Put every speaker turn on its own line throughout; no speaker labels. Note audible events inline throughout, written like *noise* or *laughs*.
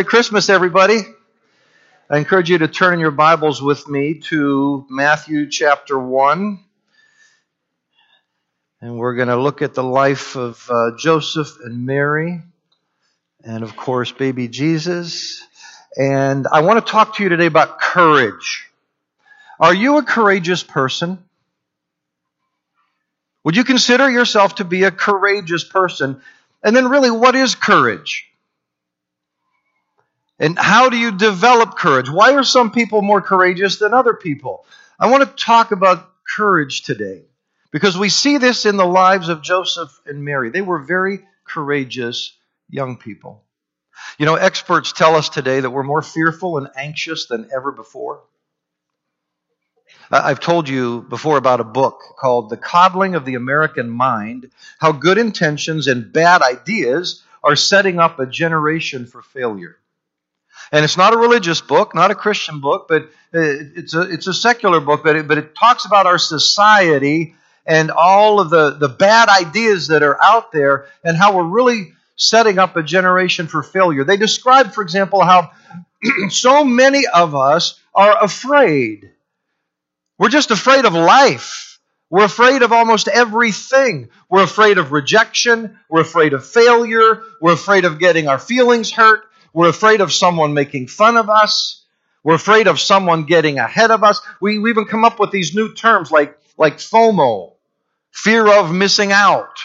Merry Christmas, everybody. I encourage you to turn in your Bibles with me to Matthew chapter 1. And we're going to look at the life of uh, Joseph and Mary, and of course, baby Jesus. And I want to talk to you today about courage. Are you a courageous person? Would you consider yourself to be a courageous person? And then, really, what is courage? And how do you develop courage? Why are some people more courageous than other people? I want to talk about courage today because we see this in the lives of Joseph and Mary. They were very courageous young people. You know, experts tell us today that we're more fearful and anxious than ever before. I've told you before about a book called The Coddling of the American Mind How Good Intentions and Bad Ideas Are Setting Up a Generation for Failure. And it's not a religious book, not a Christian book, but uh, it's a, it's a secular book, but it, but it talks about our society and all of the, the bad ideas that are out there and how we're really setting up a generation for failure. They describe, for example, how *clears throat* so many of us are afraid. We're just afraid of life. We're afraid of almost everything. We're afraid of rejection. We're afraid of failure. We're afraid of getting our feelings hurt. We're afraid of someone making fun of us. We're afraid of someone getting ahead of us. We, we even come up with these new terms like, like FOMO, fear of missing out.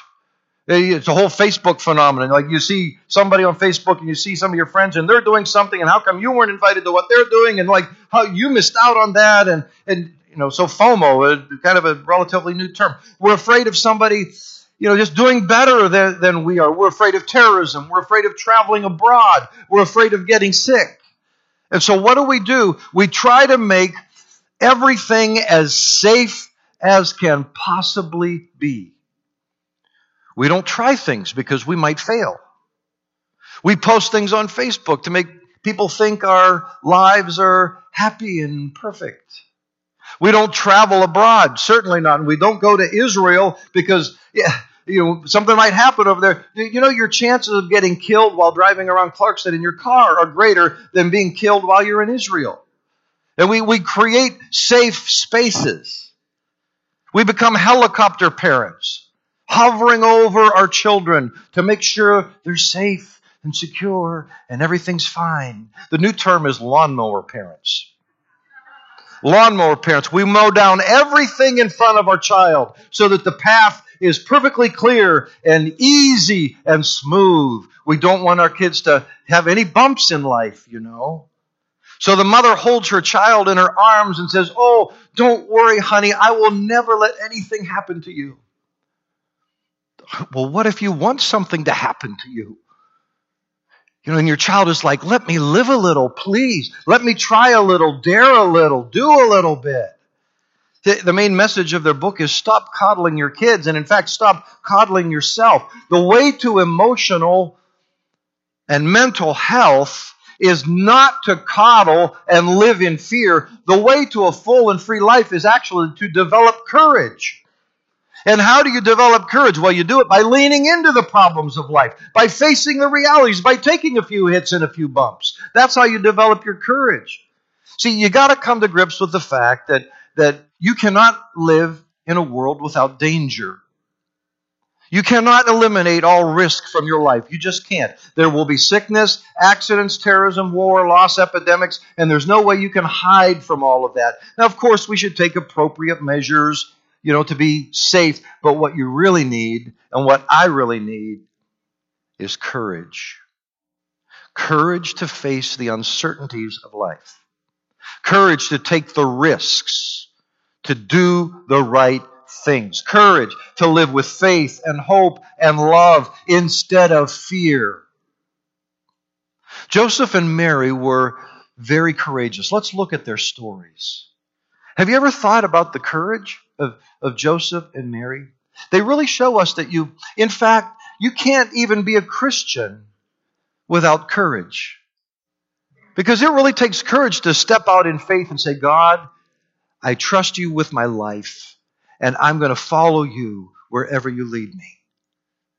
Eh, it's a whole Facebook phenomenon. Like you see somebody on Facebook and you see some of your friends and they're doing something, and how come you weren't invited to what they're doing, and like how you missed out on that, and and you know, so FOMO, is kind of a relatively new term. We're afraid of somebody you know, just doing better than, than we are. We're afraid of terrorism. We're afraid of traveling abroad. We're afraid of getting sick. And so, what do we do? We try to make everything as safe as can possibly be. We don't try things because we might fail. We post things on Facebook to make people think our lives are happy and perfect. We don't travel abroad, certainly not. And we don't go to Israel because you know something might happen over there. You know your chances of getting killed while driving around Clarkston in your car are greater than being killed while you're in Israel. And we, we create safe spaces. We become helicopter parents, hovering over our children to make sure they're safe and secure and everything's fine. The new term is lawnmower parents lawnmower parents. We mow down everything in front of our child so that the path is perfectly clear and easy and smooth. We don't want our kids to have any bumps in life, you know. So the mother holds her child in her arms and says, Oh, don't worry, honey, I will never let anything happen to you. Well, what if you want something to happen to you? You know, and your child is like, let me live a little, please. Let me try a little, dare a little, do a little bit. The main message of their book is stop coddling your kids, and in fact, stop coddling yourself. The way to emotional and mental health is not to coddle and live in fear. The way to a full and free life is actually to develop courage. And how do you develop courage? Well, you do it by leaning into the problems of life, by facing the realities, by taking a few hits and a few bumps. That's how you develop your courage. See, you got to come to grips with the fact that, that you cannot live in a world without danger. You cannot eliminate all risk from your life. You just can't. There will be sickness, accidents, terrorism, war, loss, epidemics, and there's no way you can hide from all of that. Now, of course, we should take appropriate measures you know, to be safe. But what you really need, and what I really need, is courage. Courage to face the uncertainties of life. Courage to take the risks, to do the right things. Courage to live with faith and hope and love instead of fear. Joseph and Mary were very courageous. Let's look at their stories. Have you ever thought about the courage of, of Joseph and Mary? They really show us that you, in fact, you can't even be a Christian without courage. Because it really takes courage to step out in faith and say, God, I trust you with my life, and I'm going to follow you wherever you lead me.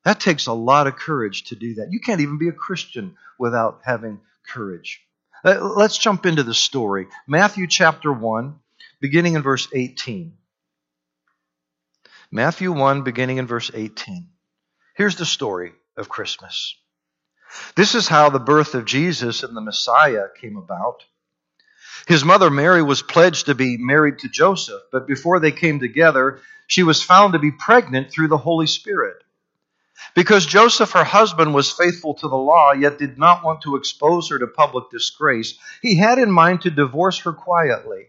That takes a lot of courage to do that. You can't even be a Christian without having courage. Uh, let's jump into the story. Matthew chapter 1, beginning in verse 18. Matthew 1, beginning in verse 18. Here's the story of Christmas. This is how the birth of Jesus and the Messiah came about. His mother Mary was pledged to be married to Joseph, but before they came together, she was found to be pregnant through the Holy Spirit. Because Joseph, her husband, was faithful to the law, yet did not want to expose her to public disgrace, he had in mind to divorce her quietly.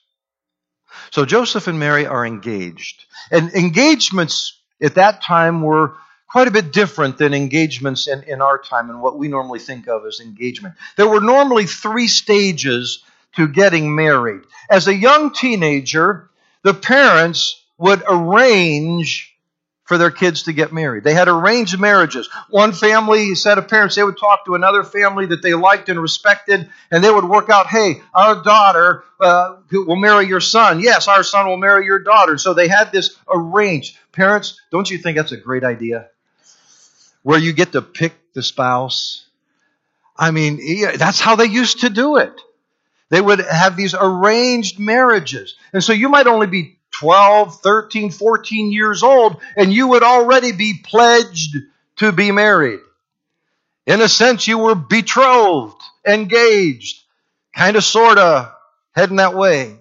So Joseph and Mary are engaged. And engagements at that time were quite a bit different than engagements in, in our time and what we normally think of as engagement. There were normally three stages to getting married. As a young teenager, the parents would arrange for their kids to get married. They had arranged marriages. One family, set of parents, they would talk to another family that they liked and respected, and they would work out, hey, our daughter uh, will marry your son. Yes, our son will marry your daughter. So they had this arranged. Parents, don't you think that's a great idea? Where you get to pick the spouse. I mean, that's how they used to do it. They would have these arranged marriages. And so you might only be 12, 13, 14 years old, and you would already be pledged to be married. In a sense, you were betrothed, engaged, kind of, sort of heading that way.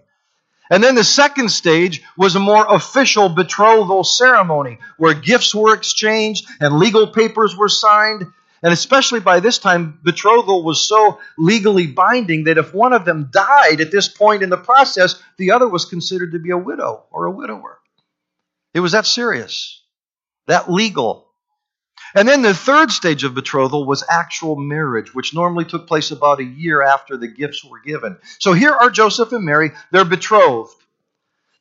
And then the second stage was a more official betrothal ceremony where gifts were exchanged and legal papers were signed. And especially by this time, betrothal was so legally binding that if one of them died at this point in the process, the other was considered to be a widow or a widower. It was that serious, that legal. And then the third stage of betrothal was actual marriage, which normally took place about a year after the gifts were given. So here are Joseph and Mary. They're betrothed.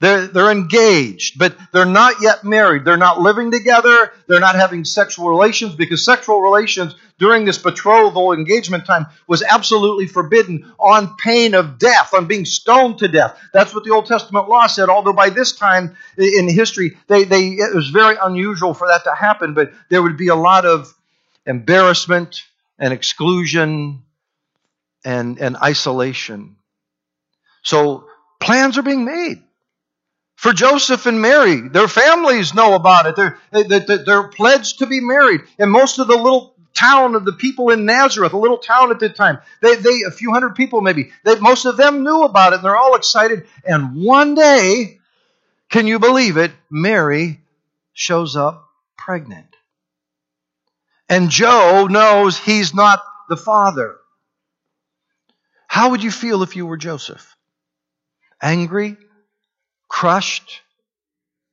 They're, they're engaged, but they're not yet married. They're not living together. They're not having sexual relations because sexual relations during this betrothal engagement time was absolutely forbidden on pain of death, on being stoned to death. That's what the Old Testament law said, although by this time in history, they, they, it was very unusual for that to happen, but there would be a lot of embarrassment and exclusion and, and isolation. So plans are being made for Joseph and Mary. Their families know about it. They're, they're, pledged to be married. And most of the little town of the people in Nazareth, a little town at the time, they, they a few hundred people maybe, they, most of them knew about it and they're all excited. And one day, can you believe it? Mary shows up pregnant. And Joe knows he's not the father. How would you feel if you were Joseph? Angry? Crushed,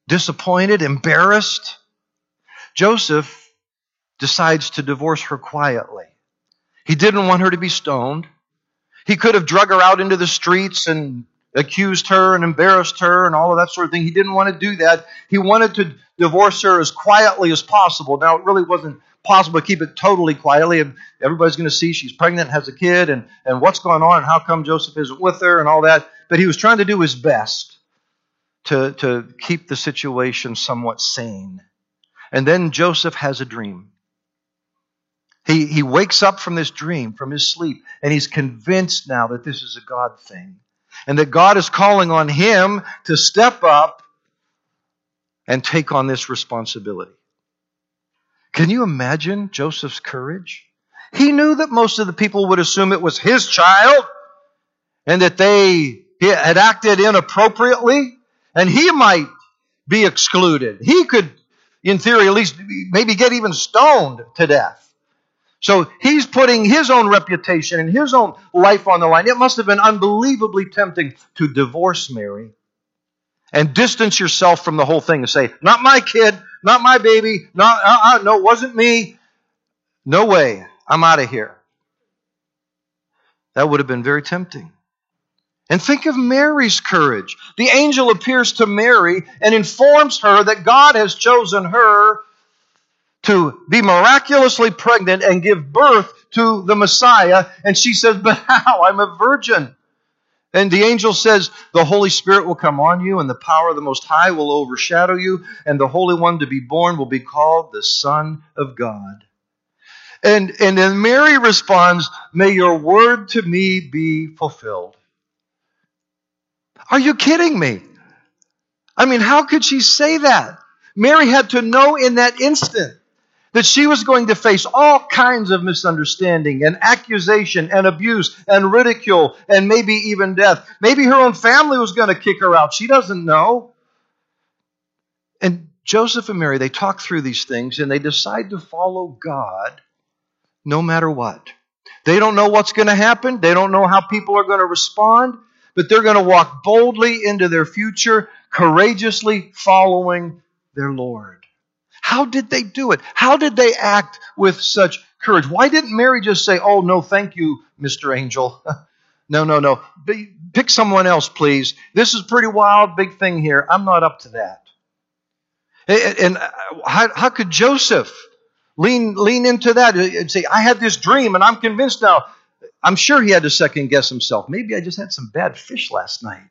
disappointed, embarrassed. Joseph decides to divorce her quietly. He didn't want her to be stoned. He could have drug her out into the streets and accused her and embarrassed her and all of that sort of thing. He didn't want to do that. He wanted to divorce her as quietly as possible. Now, it really wasn't possible to keep it totally quietly. Everybody's going to see she's pregnant, has a kid, and, and what's going on, and how come Joseph isn't with her, and all that. But he was trying to do his best to, to keep the situation somewhat sane. And then Joseph has a dream. He, he wakes up from this dream, from his sleep, and he's convinced now that this is a God thing. And that God is calling on him to step up and take on this responsibility. Can you imagine Joseph's courage? He knew that most of the people would assume it was his child and that they had acted inappropriately. And he might be excluded. He could, in theory, at least maybe get even stoned to death. So he's putting his own reputation and his own life on the line. It must have been unbelievably tempting to divorce Mary and distance yourself from the whole thing and say, Not my kid, not my baby, not, uh, uh, no, it wasn't me. No way, I'm out of here. That would have been very tempting. And think of Mary's courage. The angel appears to Mary and informs her that God has chosen her to be miraculously pregnant and give birth to the Messiah. And she says, But how? I'm a virgin. And the angel says, The Holy Spirit will come on you, and the power of the Most High will overshadow you, and the Holy One to be born will be called the Son of God. And, and then Mary responds, May your word to me be fulfilled. Are you kidding me? I mean, how could she say that? Mary had to know in that instant that she was going to face all kinds of misunderstanding and accusation and abuse and ridicule and maybe even death. Maybe her own family was going to kick her out. She doesn't know. And Joseph and Mary, they talk through these things and they decide to follow God no matter what. They don't know what's going to happen, they don't know how people are going to respond, but they're going to walk boldly into their future, courageously following their Lord. How did they do it? How did they act with such courage? Why didn't Mary just say, Oh, no, thank you, Mr. Angel? *laughs* no, no, no. Pick someone else, please. This is pretty wild, big thing here. I'm not up to that. And uh, how, how could Joseph lean, lean into that and say, I had this dream and I'm convinced now I'm sure he had to second guess himself. Maybe I just had some bad fish last night.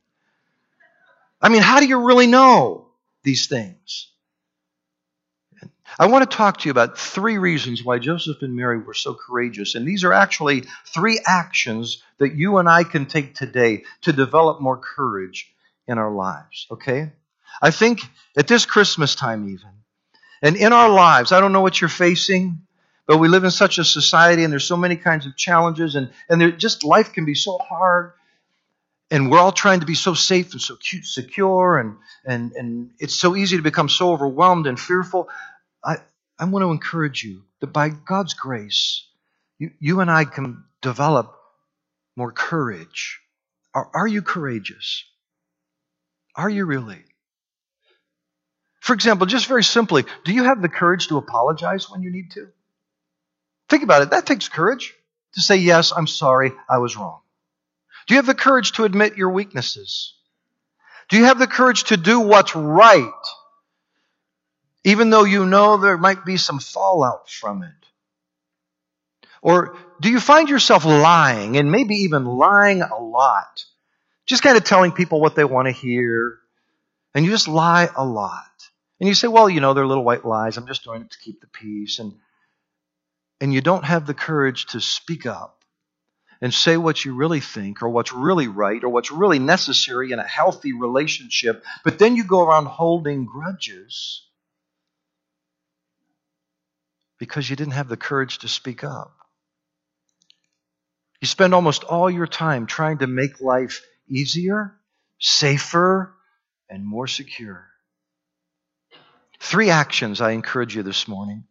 I mean, how do you really know these things? I want to talk to you about three reasons why Joseph and Mary were so courageous. And these are actually three actions that you and I can take today to develop more courage in our lives, okay? I think at this Christmas time, even, and in our lives, I don't know what you're facing. But we live in such a society and there's so many kinds of challenges and, and just life can be so hard. And we're all trying to be so safe and so cute, secure, and, and, and it's so easy to become so overwhelmed and fearful. I, I want to encourage you that by God's grace, you, you and I can develop more courage. Are, are you courageous? Are you really? For example, just very simply, do you have the courage to apologize when you need to? Think about it. That takes courage to say, Yes, I'm sorry, I was wrong. Do you have the courage to admit your weaknesses? Do you have the courage to do what's right, even though you know there might be some fallout from it? Or do you find yourself lying, and maybe even lying a lot? Just kind of telling people what they want to hear, and you just lie a lot. And you say, well, you know, they're little white lies. I'm just doing it to keep the peace. And and you don't have the courage to speak up and say what you really think or what's really right or what's really necessary in a healthy relationship, but then you go around holding grudges because you didn't have the courage to speak up. You spend almost all your time trying to make life easier, safer, and more secure. Three actions I encourage you this morning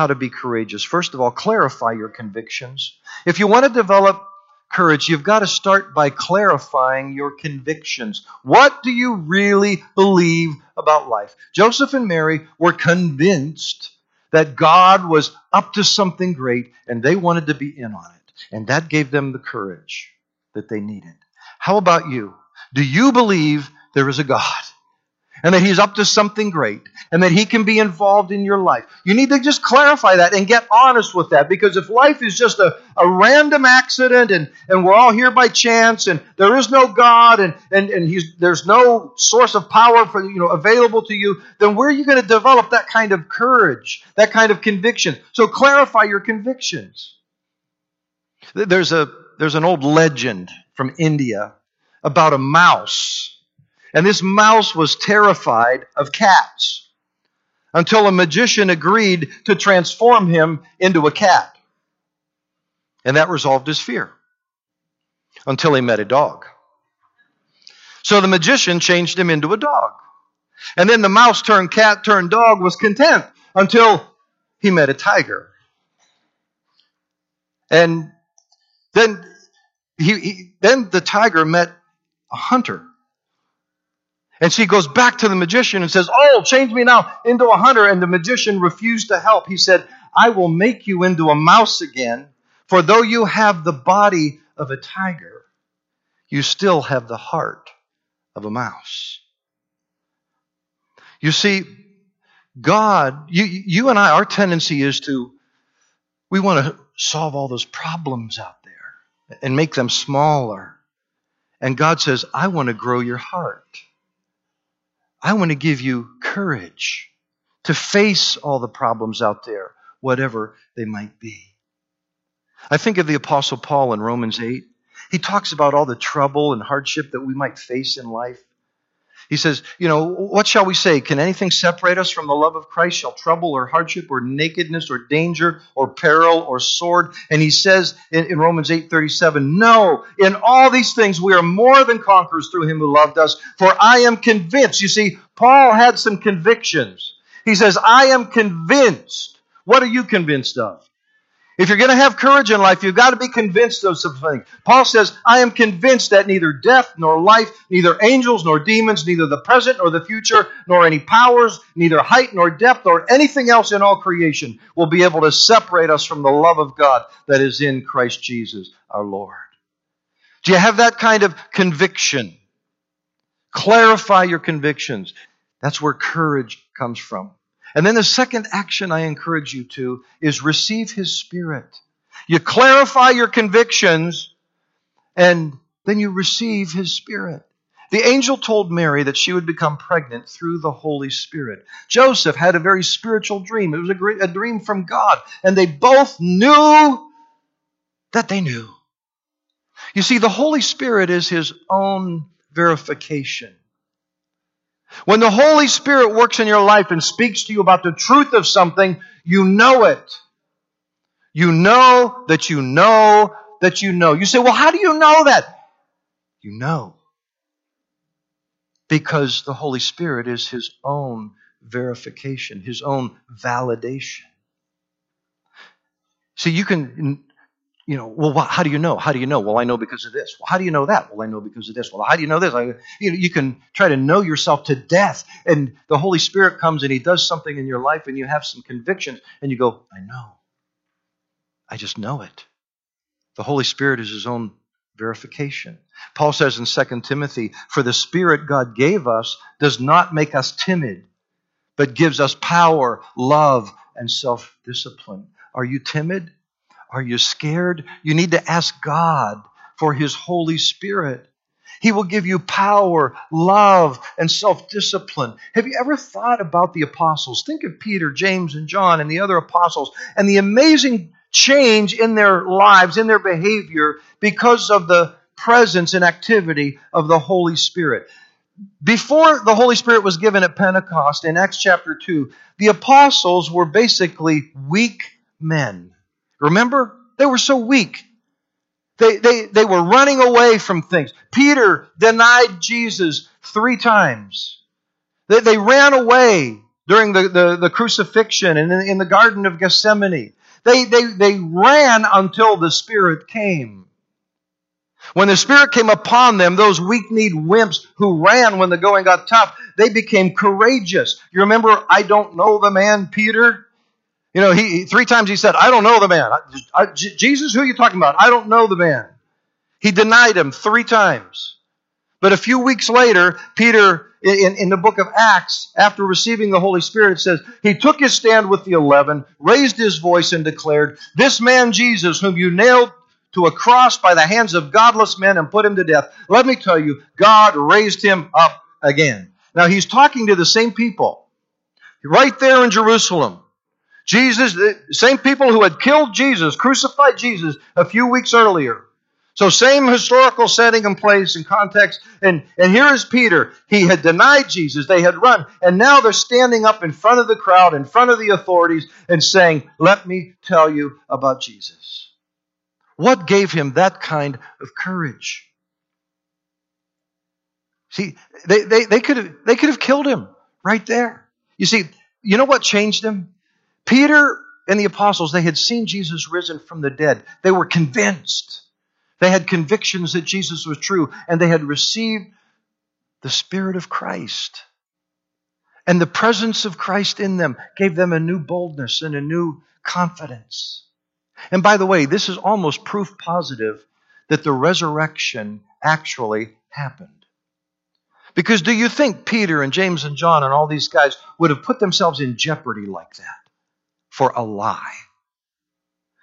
how to be courageous. First of all, clarify your convictions. If you want to develop courage, you've got to start by clarifying your convictions. What do you really believe about life? Joseph and Mary were convinced that God was up to something great and they wanted to be in on it. And that gave them the courage that they needed. How about you? Do you believe there is a God? And that He's up to something great and that He can be involved in your life. You need to just clarify that and get honest with that because if life is just a, a random accident and, and we're all here by chance and there is no God and, and, and he's, there's no source of power for, you know, available to you, then where are you going to develop that kind of courage, that kind of conviction? So clarify your convictions. There's, a, there's an old legend from India about a mouse and this mouse was terrified of cats until a magician agreed to transform him into a cat. And that resolved his fear until he met a dog. So the magician changed him into a dog. And then the mouse turned cat turned dog was content until he met a tiger. And then he, he, then the tiger met a hunter. And she goes back to the magician and says, Oh, change me now into a hunter. And the magician refused to help. He said, I will make you into a mouse again, for though you have the body of a tiger, you still have the heart of a mouse. You see, God, you, you and I, our tendency is to, we want to solve all those problems out there and make them smaller. And God says, I want to grow your heart. I want to give you courage to face all the problems out there, whatever they might be. I think of the Apostle Paul in Romans 8. He talks about all the trouble and hardship that we might face in life. He says, You know, what shall we say? Can anything separate us from the love of Christ? Shall trouble or hardship or nakedness or danger or peril or sword? And he says in, in Romans 8 37, No, in all these things we are more than conquerors through him who loved us. For I am convinced. You see, Paul had some convictions. He says, I am convinced. What are you convinced of? If you're going to have courage in life, you've got to be convinced of something. Paul says, I am convinced that neither death nor life, neither angels nor demons, neither the present nor the future, nor any powers, neither height nor depth, or anything else in all creation will be able to separate us from the love of God that is in Christ Jesus our Lord. Do you have that kind of conviction? Clarify your convictions. That's where courage comes from. And then the second action I encourage you to is receive His Spirit. You clarify your convictions and then you receive His Spirit. The angel told Mary that she would become pregnant through the Holy Spirit. Joseph had a very spiritual dream. It was a, great, a dream from God. And they both knew that they knew. You see, the Holy Spirit is His own verification. When the Holy Spirit works in your life and speaks to you about the truth of something, you know it. You know that you know that you know. You say, well, how do you know that? You know. Because the Holy Spirit is His own verification, His own validation. See, you can you know, well, how do you know? How do you know? Well, I know because of this. Well, how do you know that? Well, I know because of this. Well, how do you know this? I, you know, you can try to know yourself to death, and the Holy Spirit comes and He does something in your life, and you have some convictions, and you go, I know. I just know it. The Holy Spirit is His own verification. Paul says in 2 Timothy, For the Spirit God gave us does not make us timid, but gives us power, love, and self discipline. Are you timid? Are you scared? You need to ask God for His Holy Spirit. He will give you power, love, and self discipline. Have you ever thought about the apostles? Think of Peter, James, and John, and the other apostles, and the amazing change in their lives, in their behavior, because of the presence and activity of the Holy Spirit. Before the Holy Spirit was given at Pentecost in Acts chapter 2, the apostles were basically weak men. Remember? They were so weak. They, they, they were running away from things. Peter denied Jesus three times. They, they ran away during the, the, the crucifixion and in, in the Garden of Gethsemane. They, they, they ran until the Spirit came. When the Spirit came upon them, those weak kneed wimps who ran when the going got tough, they became courageous. You remember, I don't know the man, Peter? You know, he three times he said, "I don't know the man." Jesus, who are you talking about? I don't know the man. He denied him three times. But a few weeks later, Peter, in, in the book of Acts, after receiving the Holy Spirit, it says, He took his stand with the eleven, raised his voice, and declared, This man Jesus, whom you nailed to a cross by the hands of godless men and put him to death, let me tell you, God raised him up again. Now he's talking to the same people right there in Jerusalem. Jesus, the same people who had killed Jesus, crucified Jesus a few weeks earlier. So same historical setting and place and context. And, and here is Peter. He had denied Jesus. They had run. And now they're standing up in front of the crowd, in front of the authorities, and saying, Let me tell you about Jesus. What gave him that kind of courage? See, they, they, they, could have, they could have killed him right there. You see, you know what changed him? Peter and the apostles, they had seen Jesus risen from the dead. They were convinced. They had convictions that Jesus was true, and they had received the Spirit of Christ. And the presence of Christ in them gave them a new boldness and a new confidence. And by the way, this is almost proof positive that the resurrection actually happened. Because do you think Peter and James and John and all these guys would have put themselves in jeopardy like that for a lie?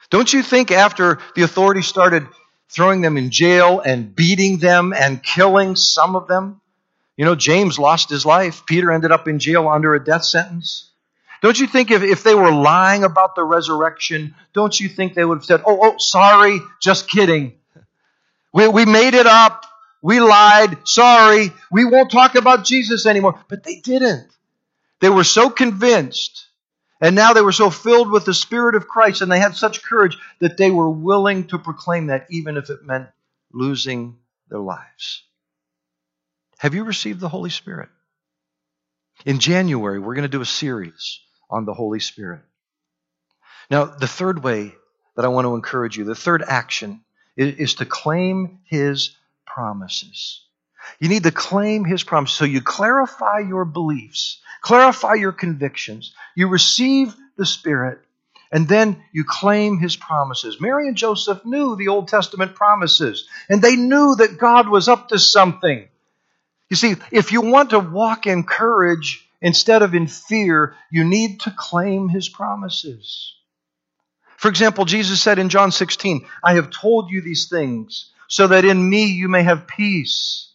Don't you think after the authorities started throwing them in jail and beating them and killing some of them? You know, James lost his life. Peter ended up in jail under a death sentence. Don't you think if, if they were lying about the resurrection, don't you think they would have said, oh, oh, sorry, just kidding. We, we made it up. We lied. Sorry. We won't talk about Jesus anymore. But they didn't. They were so convinced. And now they were so filled with the Spirit of Christ and they had such courage that they were willing to proclaim that even if it meant losing their lives. Have you received the Holy Spirit? In January, we're going to do a series on the Holy Spirit. Now, the third way that I want to encourage you, the third action, is, to claim His promises. You need to claim His promises. So you clarify your beliefs, clarify your convictions, you receive the Spirit, and then you claim His promises. Mary and Joseph knew the Old Testament promises, and they knew that God was up to something. You see, if you want to walk in courage instead of in fear, you need to claim his promises. For example, Jesus said in John 16, I have told you these things so that in me you may have peace.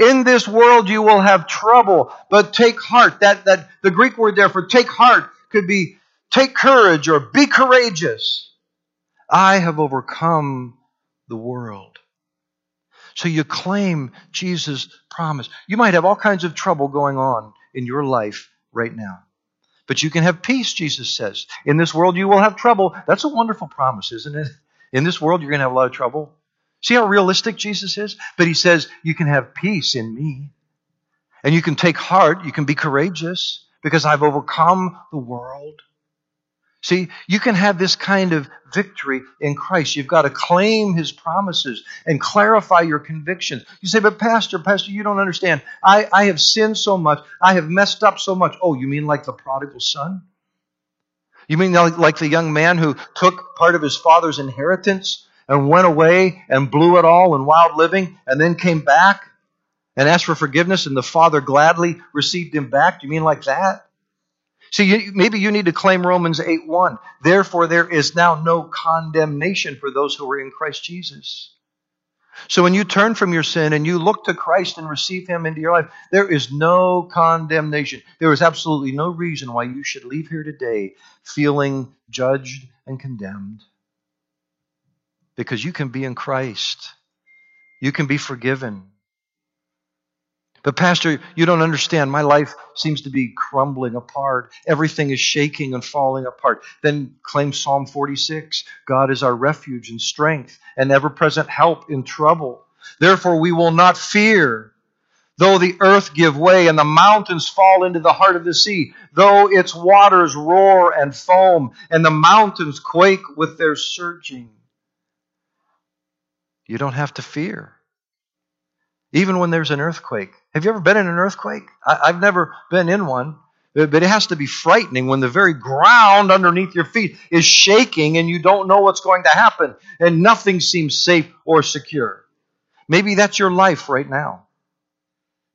In this world you will have trouble, but take heart. That, that the Greek word there for take heart could be take courage or be courageous. I have overcome the world. So you claim Jesus' promise. You might have all kinds of trouble going on in your life right now. But you can have peace, Jesus says. In this world, you will have trouble. That's a wonderful promise, isn't it? In this world, you're going to have a lot of trouble. See how realistic Jesus is? But he says, You can have peace in me. And you can take heart. You can be courageous because I've overcome the world. See, you can have this kind of victory in Christ. You've got to claim his promises and clarify your convictions. You say, but Pastor, Pastor, you don't understand. I, I have sinned so much. I have messed up so much. Oh, you mean like the prodigal son? You mean like the young man who took part of his father's inheritance and went away and blew it all in wild living and then came back and asked for forgiveness and the father gladly received him back? Do you mean like that? See, maybe you need to claim Romans 8 1. Therefore, there is now no condemnation for those who are in Christ Jesus. So when you turn from your sin and you look to Christ and receive Him into your life, there is no condemnation. There is absolutely no reason why you should leave here today feeling judged and condemned. Because you can be in Christ, you can be forgiven. But, Pastor, you don't understand. My life seems to be crumbling apart. Everything is shaking and falling apart. Then claim Psalm 46 God is our refuge and strength and ever present help in trouble. Therefore, we will not fear. Though the earth give way and the mountains fall into the heart of the sea, though its waters roar and foam and the mountains quake with their surging, you don't have to fear even when there's an earthquake. Have you ever been in an earthquake? I, have never been in one, but it has to be frightening when the very ground underneath your feet is shaking and you don't know what's going to happen and nothing seems safe or secure. Maybe that's your life right now.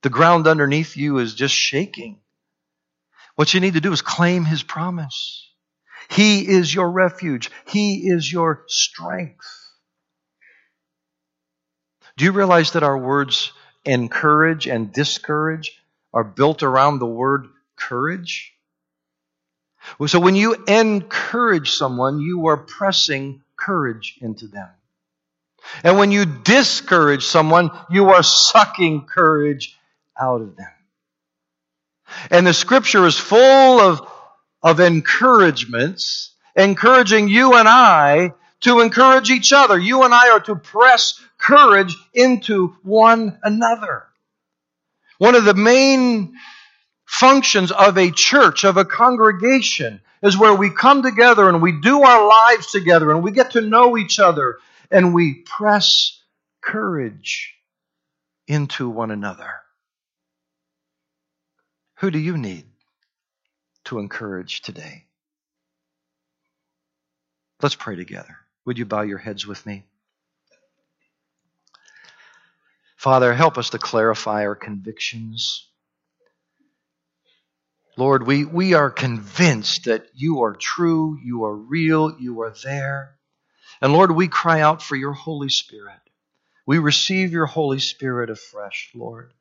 The ground underneath you is just shaking. What you need to do is claim His promise. He is your refuge. He is your strength. Do you realize that our words encourage and discourage are built around the word courage? So when you encourage someone, you are pressing courage into them. And when you discourage someone, you are sucking courage out of them. And the scripture is full of, of encouragements, encouraging you and I to encourage each other. You and I are to press courage into one another. One of the main functions of a church, of a congregation, is where we come together and we do our lives together and we get to know each other and we press courage into one another. Who do you need to encourage today? Let's pray together. Would you bow your heads with me? Father, help us to clarify our convictions. Lord, we, we are convinced that you are true, you are real, you are there. And Lord, we cry out for your Holy Spirit. We receive your Holy Spirit afresh, Lord,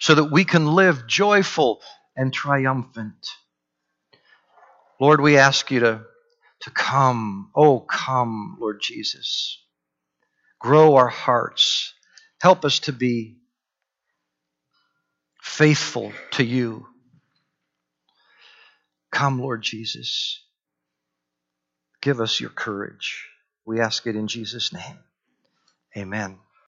so that we can live joyful and triumphant. Lord, we ask you to, to come. Oh, come, Lord Jesus. Grow our hearts. Help us to be faithful to you Come, Lord Jesus. Give us your courage. We ask it in Jesus' name. Amen.